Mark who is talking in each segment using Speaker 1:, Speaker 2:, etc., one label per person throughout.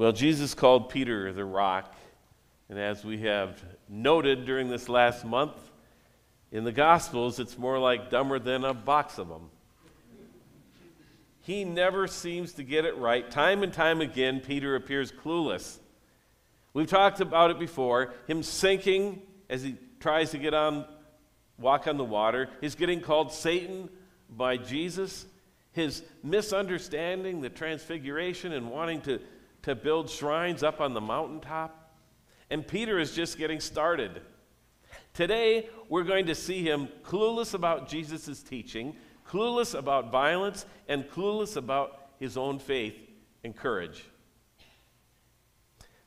Speaker 1: Well, Jesus called Peter the rock, and as we have noted during this last month, in the Gospels, it's more like dumber than a box of them. He never seems to get it right. Time and time again, Peter appears clueless. We've talked about it before him sinking as he tries to get on, walk on the water. He's getting called Satan by Jesus. His misunderstanding the transfiguration and wanting to, to build shrines up on the mountaintop. And Peter is just getting started. Today, we're going to see him clueless about Jesus' teaching, clueless about violence, and clueless about his own faith and courage.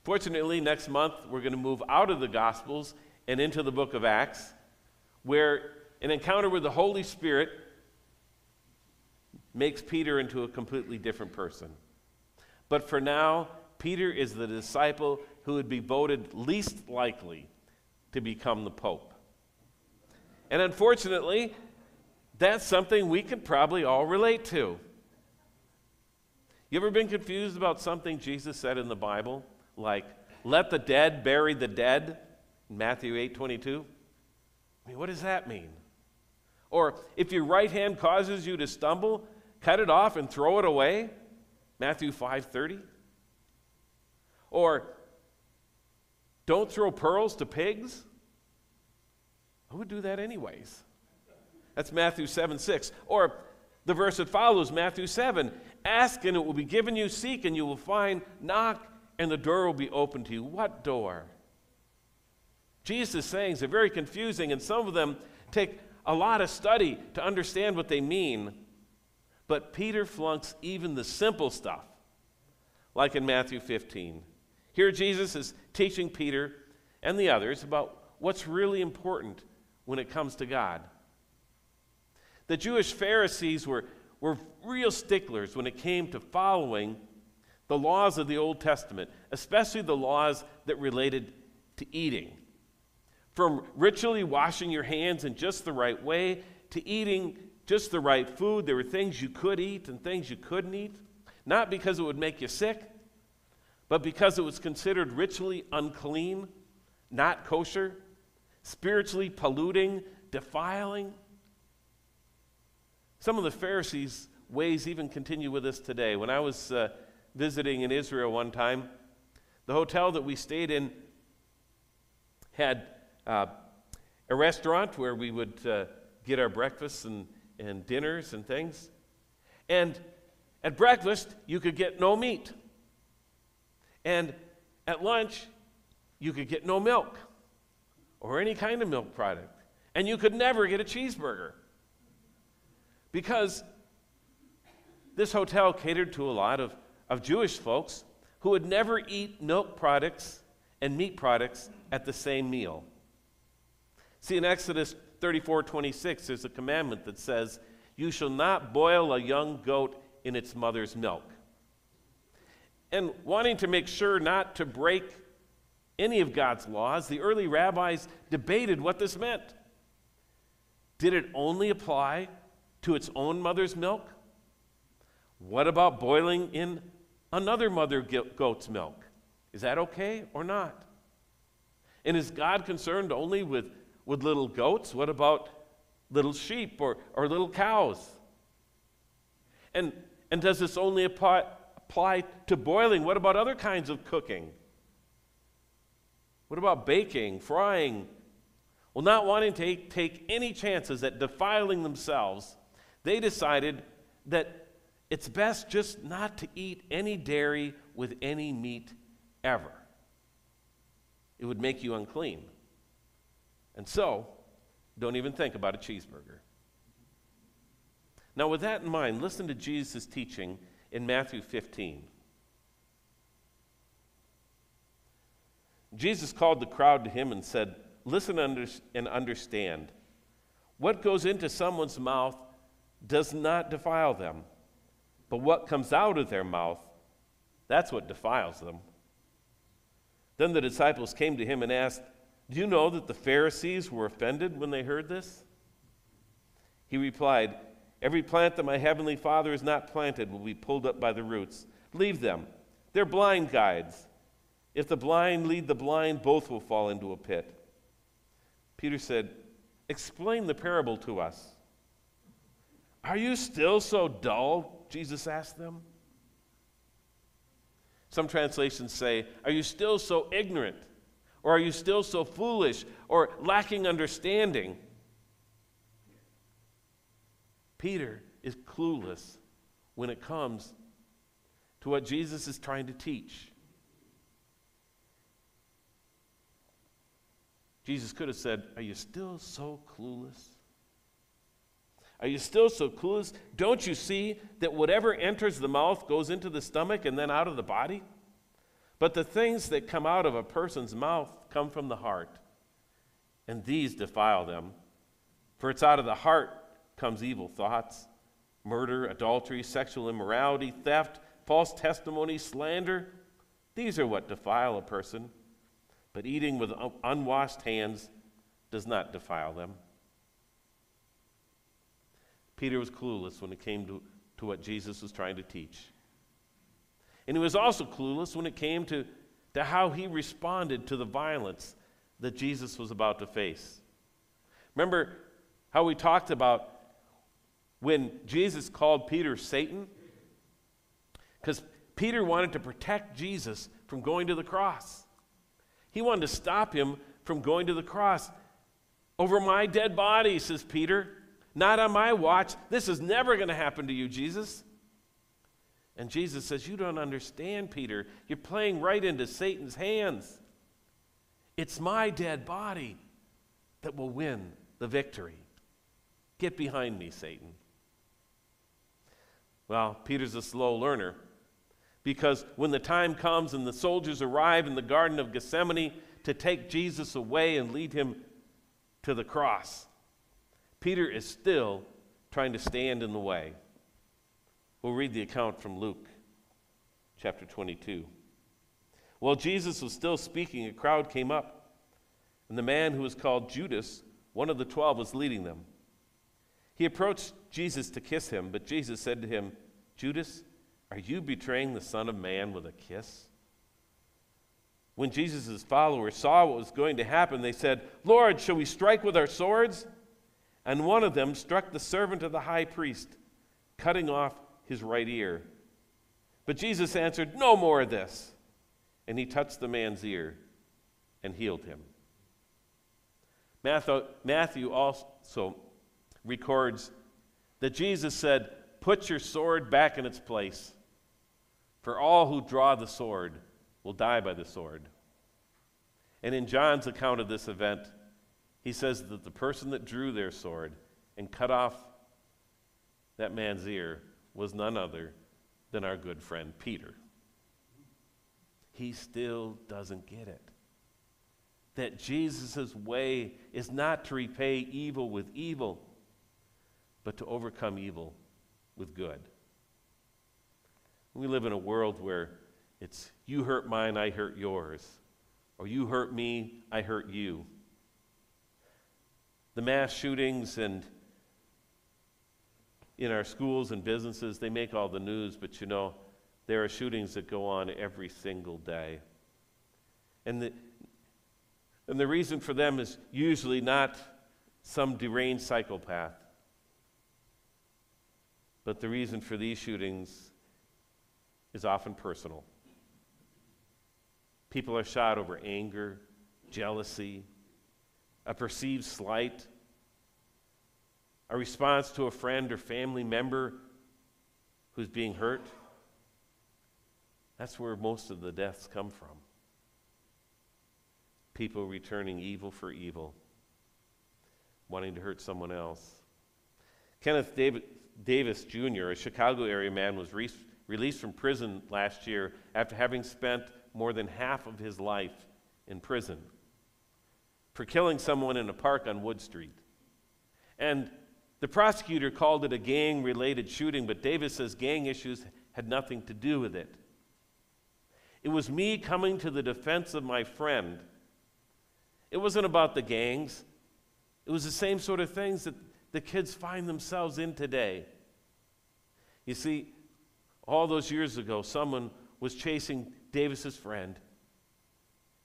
Speaker 1: Fortunately, next month, we're going to move out of the Gospels and into the book of Acts, where an encounter with the Holy Spirit makes Peter into a completely different person. But for now, Peter is the disciple who would be voted least likely to become the Pope. And unfortunately, that's something we can probably all relate to. You ever been confused about something Jesus said in the Bible? Like, let the dead bury the dead, Matthew 8 22? I mean, what does that mean? Or if your right hand causes you to stumble, cut it off and throw it away, Matthew 5:30? Or don't throw pearls to pigs? Who would do that anyways? That's Matthew 7 6. Or the verse that follows, Matthew 7 Ask and it will be given you, seek and you will find, knock and the door will be open to you. What door? Jesus' sayings are very confusing, and some of them take a lot of study to understand what they mean. But Peter flunks even the simple stuff, like in Matthew 15. Here, Jesus is teaching Peter and the others about what's really important when it comes to God. The Jewish Pharisees were, were real sticklers when it came to following the laws of the Old Testament, especially the laws that related to eating. From ritually washing your hands in just the right way to eating just the right food, there were things you could eat and things you couldn't eat. Not because it would make you sick, but because it was considered ritually unclean, not kosher, spiritually polluting, defiling. Some of the Pharisees' ways even continue with us today. When I was uh, visiting in Israel one time, the hotel that we stayed in had uh, a restaurant where we would uh, get our breakfasts and, and dinners and things. And at breakfast, you could get no meat. And at lunch, you could get no milk or any kind of milk product. And you could never get a cheeseburger. Because this hotel catered to a lot of, of Jewish folks who would never eat milk products and meat products at the same meal. See, in Exodus 34 26, there's a commandment that says, You shall not boil a young goat in its mother's milk. And wanting to make sure not to break any of God's laws, the early rabbis debated what this meant. Did it only apply to its own mother's milk? What about boiling in another mother goat's milk? Is that okay or not? And is God concerned only with, with little goats? What about little sheep or, or little cows? And, and does this only apply, apply to boiling? What about other kinds of cooking? What about baking, frying? Well, not wanting to take, take any chances at defiling themselves, they decided that it's best just not to eat any dairy with any meat ever. It would make you unclean. And so, don't even think about a cheeseburger. Now, with that in mind, listen to Jesus' teaching in Matthew 15. Jesus called the crowd to him and said, Listen and understand. What goes into someone's mouth does not defile them, but what comes out of their mouth, that's what defiles them. Then the disciples came to him and asked, Do you know that the Pharisees were offended when they heard this? He replied, Every plant that my heavenly Father has not planted will be pulled up by the roots. Leave them. They're blind guides. If the blind lead the blind, both will fall into a pit. Peter said, Explain the parable to us. Are you still so dull? Jesus asked them. Some translations say, Are you still so ignorant? Or are you still so foolish or lacking understanding? Peter is clueless when it comes to what Jesus is trying to teach. Jesus could have said, Are you still so clueless? Are you still so clueless? Don't you see that whatever enters the mouth goes into the stomach and then out of the body? But the things that come out of a person's mouth come from the heart, and these defile them. For it's out of the heart comes evil thoughts, murder, adultery, sexual immorality, theft, false testimony, slander. These are what defile a person. But eating with unwashed hands does not defile them. Peter was clueless when it came to, to what Jesus was trying to teach. And he was also clueless when it came to, to how he responded to the violence that Jesus was about to face. Remember how we talked about when Jesus called Peter Satan? Because Peter wanted to protect Jesus from going to the cross. He wanted to stop him from going to the cross. Over my dead body, says Peter. Not on my watch. This is never going to happen to you, Jesus. And Jesus says, You don't understand, Peter. You're playing right into Satan's hands. It's my dead body that will win the victory. Get behind me, Satan. Well, Peter's a slow learner because when the time comes and the soldiers arrive in the Garden of Gethsemane to take Jesus away and lead him to the cross, Peter is still trying to stand in the way. We'll read the account from Luke chapter 22. While Jesus was still speaking, a crowd came up, and the man who was called Judas, one of the twelve, was leading them. He approached Jesus to kiss him, but Jesus said to him, Judas, are you betraying the Son of Man with a kiss? When Jesus' followers saw what was going to happen, they said, Lord, shall we strike with our swords? And one of them struck the servant of the high priest, cutting off his right ear. But Jesus answered, No more of this. And he touched the man's ear and healed him. Matthew also records that Jesus said, Put your sword back in its place, for all who draw the sword will die by the sword. And in John's account of this event, he says that the person that drew their sword and cut off that man's ear was none other than our good friend Peter. He still doesn't get it. That Jesus' way is not to repay evil with evil, but to overcome evil with good. We live in a world where it's you hurt mine, I hurt yours, or you hurt me, I hurt you. The mass shootings and in our schools and businesses, they make all the news, but you know, there are shootings that go on every single day. And the, and the reason for them is usually not some deranged psychopath. But the reason for these shootings is often personal. People are shot over anger, jealousy, a perceived slight, a response to a friend or family member who's being hurt. That's where most of the deaths come from. People returning evil for evil, wanting to hurt someone else. Kenneth Davis Jr., a Chicago area man, was re- released from prison last year after having spent more than half of his life in prison for killing someone in a park on Wood Street. And the prosecutor called it a gang related shooting, but Davis says gang issues had nothing to do with it. It was me coming to the defense of my friend. It wasn't about the gangs, it was the same sort of things that the kids find themselves in today. You see, all those years ago, someone was chasing Davis's friend,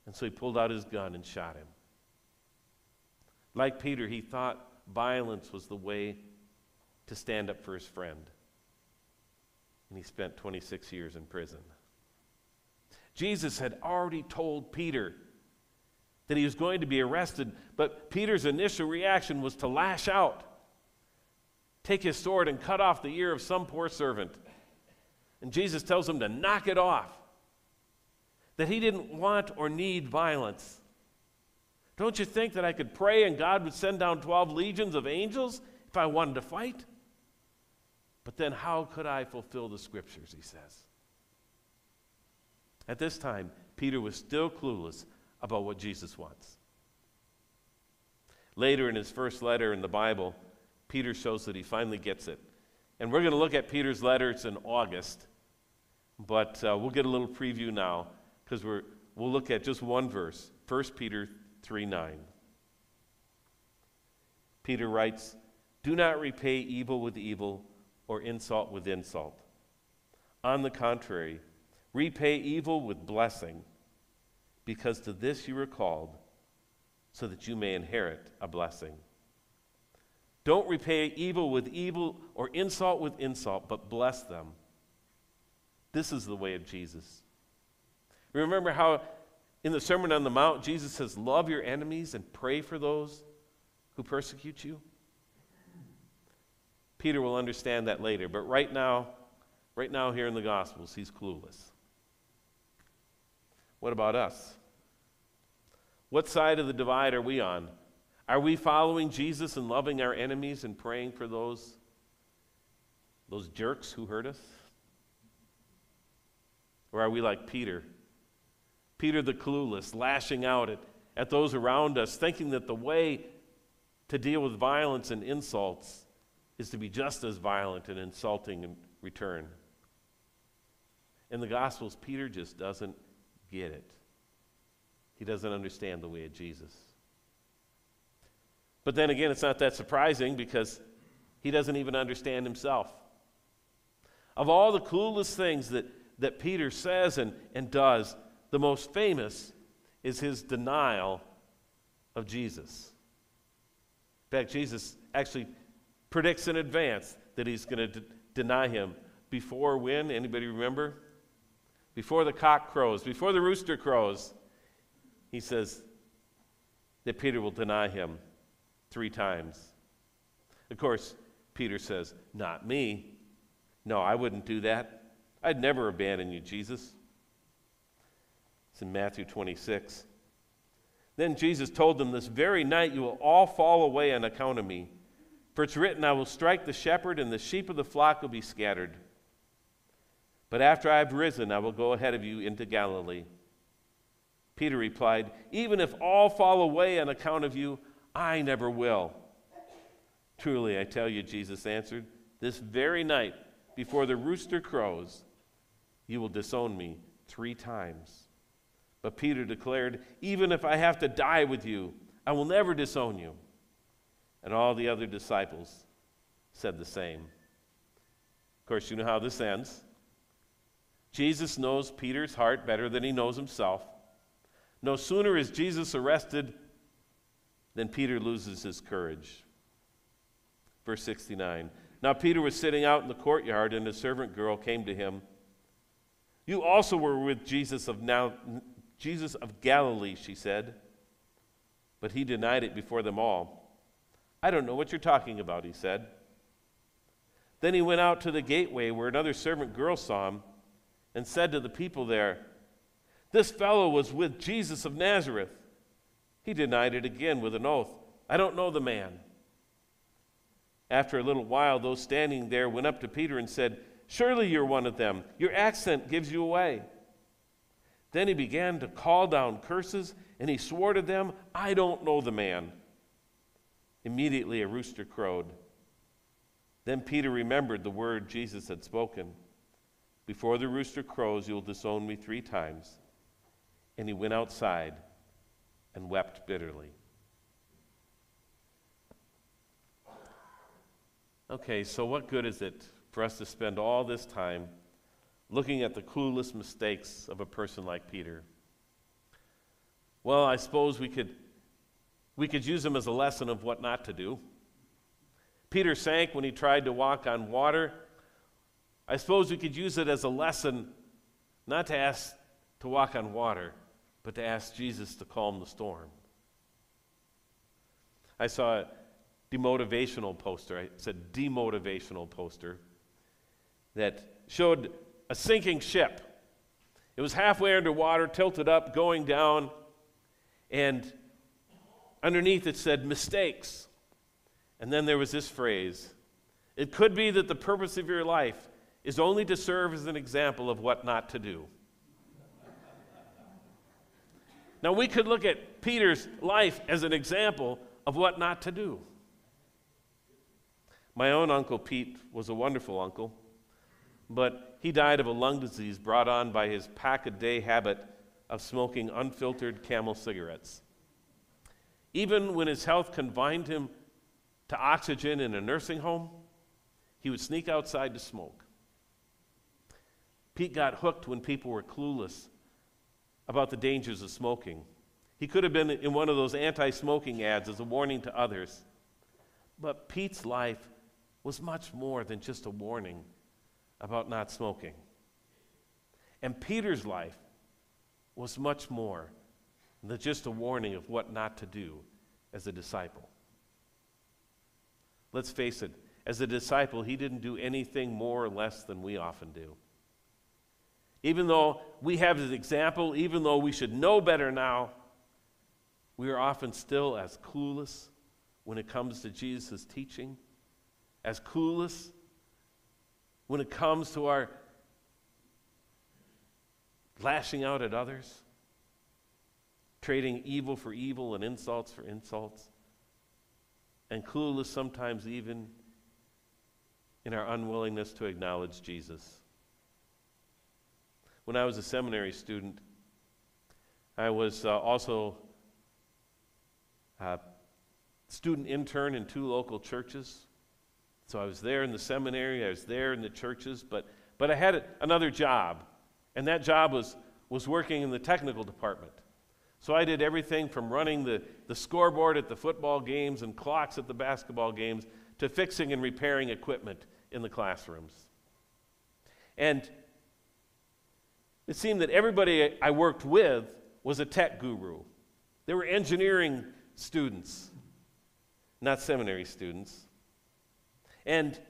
Speaker 1: and so he pulled out his gun and shot him. Like Peter, he thought violence was the way to stand up for his friend. And he spent 26 years in prison. Jesus had already told Peter that he was going to be arrested, but Peter's initial reaction was to lash out, take his sword, and cut off the ear of some poor servant. And Jesus tells him to knock it off, that he didn't want or need violence. Don't you think that I could pray and God would send down 12 legions of angels if I wanted to fight? But then, how could I fulfill the scriptures, he says. At this time, Peter was still clueless about what Jesus wants. Later in his first letter in the Bible, Peter shows that he finally gets it. And we're going to look at Peter's letters in August, but uh, we'll get a little preview now because we'll look at just one verse 1 Peter 3 9. Peter writes, Do not repay evil with evil or insult with insult. On the contrary, repay evil with blessing because to this you were called, so that you may inherit a blessing. Don't repay evil with evil or insult with insult, but bless them. This is the way of Jesus. Remember how in the Sermon on the Mount, Jesus says, Love your enemies and pray for those who persecute you? Peter will understand that later, but right now, right now here in the Gospels, he's clueless. What about us? What side of the divide are we on? Are we following Jesus and loving our enemies and praying for those, those jerks who hurt us? Or are we like Peter? Peter the clueless, lashing out at, at those around us, thinking that the way to deal with violence and insults is to be just as violent and insulting in return. In the Gospels, Peter just doesn't get it. He doesn't understand the way of Jesus. But then again, it's not that surprising because he doesn't even understand himself. Of all the clueless things that, that Peter says and, and does, the most famous is his denial of Jesus. In fact, Jesus actually predicts in advance that he's going to d- deny him before when? Anybody remember? Before the cock crows, before the rooster crows he says that Peter will deny him three times. Of course, Peter says, Not me. No, I wouldn't do that. I'd never abandon you, Jesus. It's in Matthew 26. Then Jesus told them, This very night you will all fall away on account of me. For it's written, I will strike the shepherd, and the sheep of the flock will be scattered. But after I have risen, I will go ahead of you into Galilee. Peter replied, Even if all fall away on account of you, I never will. Truly, I tell you, Jesus answered, this very night, before the rooster crows, you will disown me three times. But Peter declared, Even if I have to die with you, I will never disown you. And all the other disciples said the same. Of course, you know how this ends. Jesus knows Peter's heart better than he knows himself. No sooner is Jesus arrested than Peter loses his courage. Verse 69 Now Peter was sitting out in the courtyard, and a servant girl came to him. You also were with Jesus of, now, Jesus of Galilee, she said. But he denied it before them all. I don't know what you're talking about, he said. Then he went out to the gateway where another servant girl saw him and said to the people there, this fellow was with Jesus of Nazareth. He denied it again with an oath I don't know the man. After a little while, those standing there went up to Peter and said, Surely you're one of them. Your accent gives you away. Then he began to call down curses, and he swore to them, I don't know the man. Immediately a rooster crowed. Then Peter remembered the word Jesus had spoken Before the rooster crows, you'll disown me three times and he went outside and wept bitterly. Okay, so what good is it for us to spend all this time looking at the clueless mistakes of a person like Peter. Well, I suppose we could, we could use them as a lesson of what not to do. Peter sank when he tried to walk on water. I suppose we could use it as a lesson not to ask to walk on water, but to ask Jesus to calm the storm. I saw a demotivational poster, I said demotivational poster, that showed a sinking ship. It was halfway underwater, tilted up, going down, and underneath it said mistakes. And then there was this phrase It could be that the purpose of your life is only to serve as an example of what not to do. now, we could look at Peter's life as an example of what not to do. My own Uncle Pete was a wonderful uncle, but he died of a lung disease brought on by his pack a day habit of smoking unfiltered camel cigarettes. Even when his health confined him to oxygen in a nursing home, he would sneak outside to smoke. Pete got hooked when people were clueless about the dangers of smoking. He could have been in one of those anti smoking ads as a warning to others. But Pete's life was much more than just a warning about not smoking. And Peter's life was much more than just a warning of what not to do as a disciple. Let's face it, as a disciple, he didn't do anything more or less than we often do. Even though we have his example, even though we should know better now, we are often still as clueless when it comes to Jesus' teaching, as clueless when it comes to our lashing out at others, trading evil for evil and insults for insults, and clueless sometimes even in our unwillingness to acknowledge Jesus. When I was a seminary student, I was uh, also a student intern in two local churches. So I was there in the seminary, I was there in the churches, but, but I had another job, and that job was, was working in the technical department. So I did everything from running the, the scoreboard at the football games and clocks at the basketball games to fixing and repairing equipment in the classrooms. And it seemed that everybody I worked with was a tech guru. They were engineering students, not seminary students. And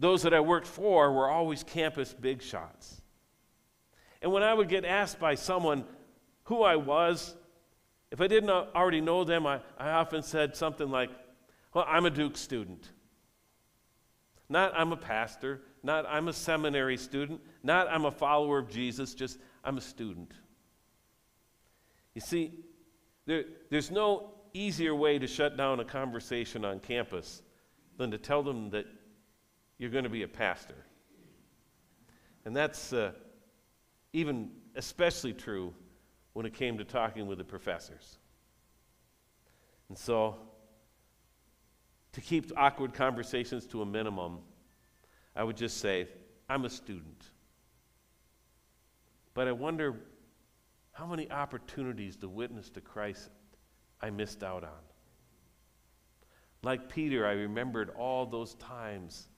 Speaker 1: those that I worked for were always campus big shots. And when I would get asked by someone who I was, if I didn't already know them, I, I often said something like, Well, I'm a Duke student. Not I'm a pastor, not I'm a seminary student, not I'm a follower of Jesus, just I'm a student. You see, there, there's no easier way to shut down a conversation on campus than to tell them that you're going to be a pastor. And that's uh, even especially true when it came to talking with the professors. And so, to keep awkward conversations to a minimum, I would just say, I'm a student. But I wonder how many opportunities to witness to Christ I missed out on. Like Peter, I remembered all those times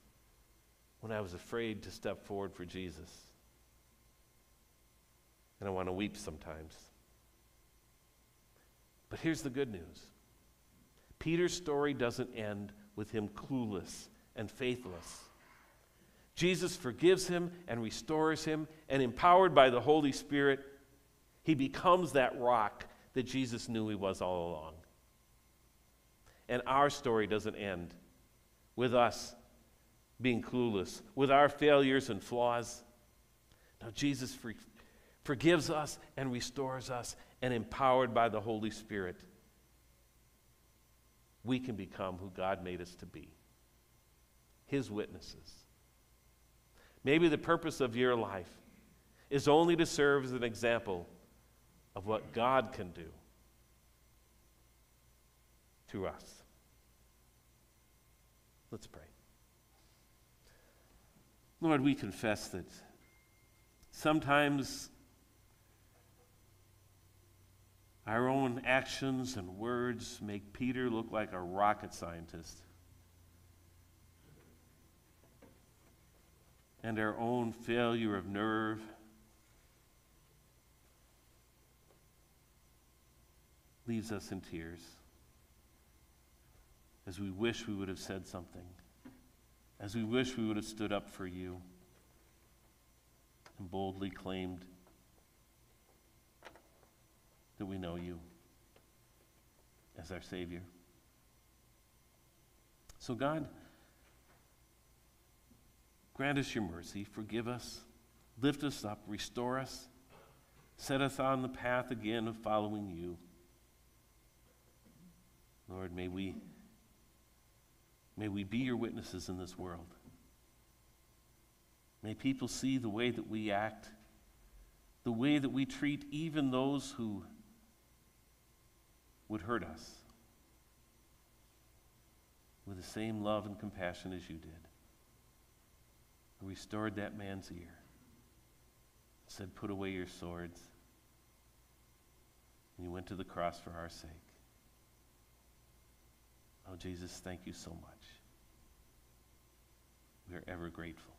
Speaker 1: when I was afraid to step forward for Jesus. And I want to weep sometimes. But here's the good news Peter's story doesn't end with him clueless and faithless. Jesus forgives him and restores him, and empowered by the Holy Spirit, he becomes that rock that Jesus knew he was all along. And our story doesn't end with us being clueless, with our failures and flaws. Now, Jesus for, forgives us and restores us, and empowered by the Holy Spirit, we can become who God made us to be His witnesses. Maybe the purpose of your life is only to serve as an example of what God can do to us. Let's pray. Lord, we confess that Sometimes our own actions and words make Peter look like a rocket scientist. And our own failure of nerve leaves us in tears as we wish we would have said something, as we wish we would have stood up for you and boldly claimed that we know you as our Savior. So, God, grant us your mercy, forgive us, lift us up, restore us, set us on the path again of following you. Lord, may we, may we be your witnesses in this world. May people see the way that we act, the way that we treat even those who would hurt us with the same love and compassion as you did. Restored that man's ear, said, Put away your swords. And you went to the cross for our sake. Oh, Jesus, thank you so much. We are ever grateful.